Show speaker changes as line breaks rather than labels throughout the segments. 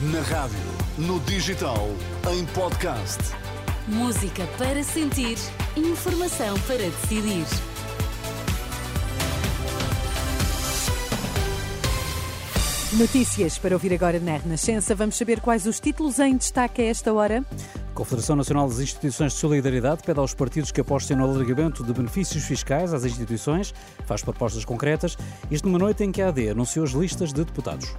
Na rádio, no digital, em podcast.
Música para sentir, informação para decidir.
Notícias para ouvir agora na Renascença. Vamos saber quais os títulos em destaque a esta hora.
A Confederação Nacional das Instituições de Solidariedade pede aos partidos que apostem no alargamento de benefícios fiscais às instituições, faz propostas concretas, isto numa noite em que a AD anunciou as listas de deputados.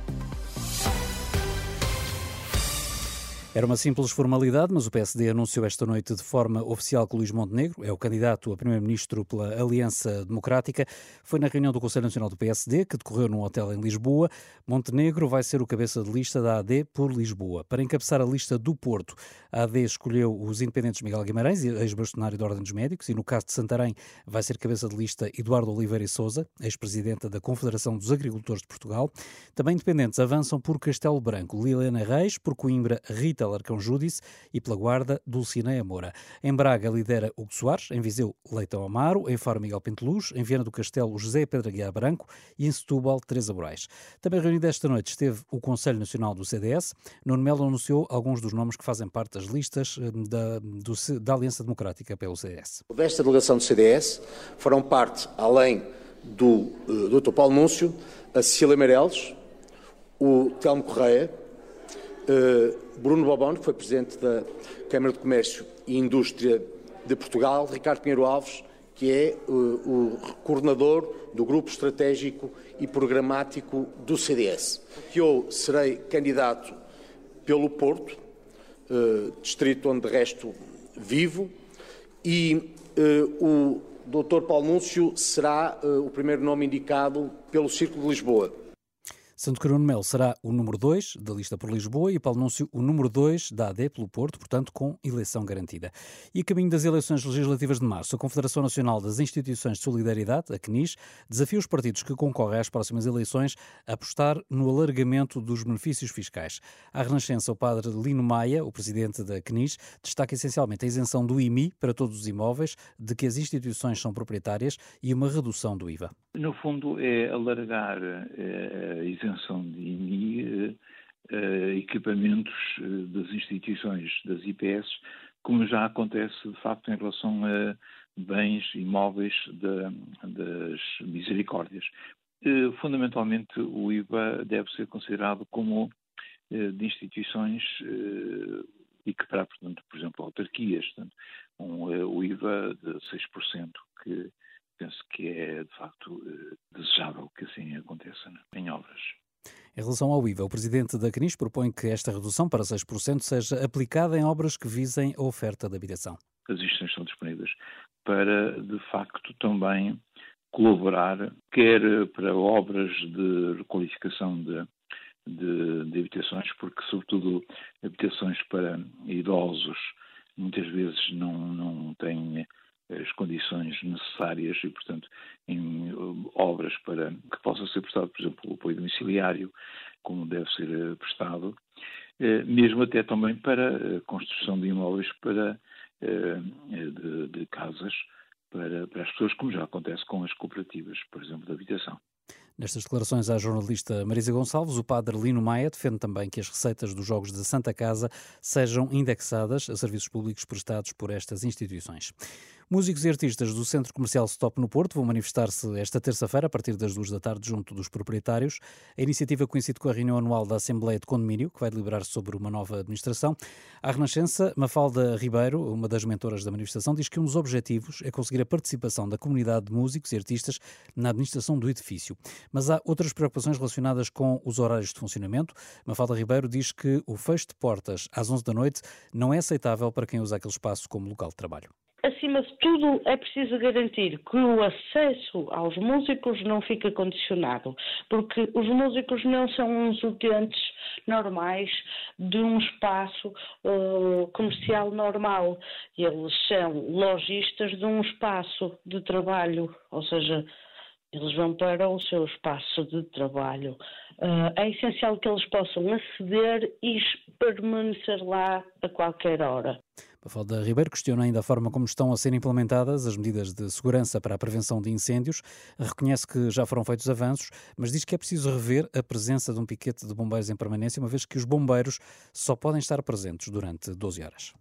Era uma simples formalidade, mas o PSD anunciou esta noite de forma oficial que Luís Montenegro é o candidato a primeiro-ministro pela Aliança Democrática. Foi na reunião do Conselho Nacional do PSD, que decorreu num hotel em Lisboa. Montenegro vai ser o cabeça de lista da AD por Lisboa. Para encabeçar a lista do Porto, a AD escolheu os independentes Miguel Guimarães, ex-bastonário da Ordem dos Médicos, e no caso de Santarém vai ser cabeça de lista Eduardo Oliveira e Souza, ex-presidenta da Confederação dos Agricultores de Portugal. Também independentes avançam por Castelo Branco, Liliana Reis, por Coimbra, Rita Rita Larcão Júdice e pela Guarda Dulcineia Moura. Em Braga lidera Hugo Soares, em Viseu Leitão Amaro, em Faro Miguel Pinteluz, em Viana do Castelo José Pedro Aguiar Branco e em Setúbal Teresa Moraes. Também reunido esta noite esteve o Conselho Nacional do CDS. Nuno Melo anunciou alguns dos nomes que fazem parte das listas eh, da, do, da Aliança Democrática pelo CDS.
Desta delegação do CDS farão parte, além do eh, Dr. Paulo Núncio, a Cecília Meireles, o Telmo Correia, Bruno Bobão, que foi Presidente da Câmara de Comércio e Indústria de Portugal, Ricardo Pinheiro Alves, que é uh, o coordenador do Grupo Estratégico e Programático do CDS. Que eu serei candidato pelo Porto, uh, distrito onde de resto vivo, e o Dr. Paulo Núncio será o primeiro nome indicado pelo Círculo de Lisboa.
Santo Caruno Melo será o número 2 da lista por Lisboa e Paulo Núncio o número 2 da AD pelo Porto, portanto com eleição garantida. E a caminho das eleições legislativas de março, a Confederação Nacional das Instituições de Solidariedade, a CNIS, desafia os partidos que concorrem às próximas eleições a apostar no alargamento dos benefícios fiscais. À Renascença, o padre Lino Maia, o presidente da CNIS, destaca essencialmente a isenção do IMI para todos os imóveis de que as instituições são proprietárias e uma redução do IVA.
No fundo, é alargar eh, a isenção de IMI eh, eh, equipamentos das instituições das IPS, como já acontece de facto em relação a bens imóveis das misericórdias. Fundamentalmente, o IVA deve ser considerado como de instituições e que para, portanto, por exemplo, autarquias, portanto, um, o IVA de 6%, que penso que é, de facto, eh, desejável que assim aconteça né, em obras.
Em relação ao IVA, o presidente da CNIS propõe que esta redução para 6% seja aplicada em obras que visem a oferta de habitação.
As instituições são disponíveis para, de facto, também colaborar, quer para obras de requalificação de, de, de habitações, porque, sobretudo, habitações para idosos muitas vezes não, não têm as condições necessárias e, portanto, em uh, obras para que possa ser prestado, por exemplo, o apoio domiciliário, como deve ser uh, prestado, uh, mesmo até também para a construção de imóveis para, de, de casas para, para as pessoas, como já acontece com as cooperativas, por exemplo, de habitação.
Nestas declarações à jornalista Marisa Gonçalves, o padre Lino Maia defende também que as receitas dos Jogos de Santa Casa sejam indexadas a serviços públicos prestados por estas instituições. Músicos e artistas do Centro Comercial Stop no Porto vão manifestar-se esta terça-feira, a partir das duas da tarde, junto dos proprietários. A iniciativa coincide com a reunião anual da Assembleia de Condomínio, que vai deliberar sobre uma nova administração. A Renascença, Mafalda Ribeiro, uma das mentoras da manifestação, diz que um dos objetivos é conseguir a participação da comunidade de músicos e artistas na administração do edifício. Mas há outras preocupações relacionadas com os horários de funcionamento. Mafalda Ribeiro diz que o fecho de portas às 11 da noite não é aceitável para quem usa aquele espaço como local de trabalho
acima de tudo, é preciso garantir que o acesso aos músicos não fica condicionado, porque os músicos não são uns utentes normais de um espaço uh, comercial normal. Eles são lojistas de um espaço de trabalho, ou seja, eles vão para o seu espaço de trabalho Uh, é essencial que eles possam aceder e permanecer lá a qualquer hora.
Mafalda Ribeiro questiona ainda a forma como estão a ser implementadas as medidas de segurança para a prevenção de incêndios. Reconhece que já foram feitos avanços, mas diz que é preciso rever a presença de um piquete de bombeiros em permanência, uma vez que os bombeiros só podem estar presentes durante 12 horas.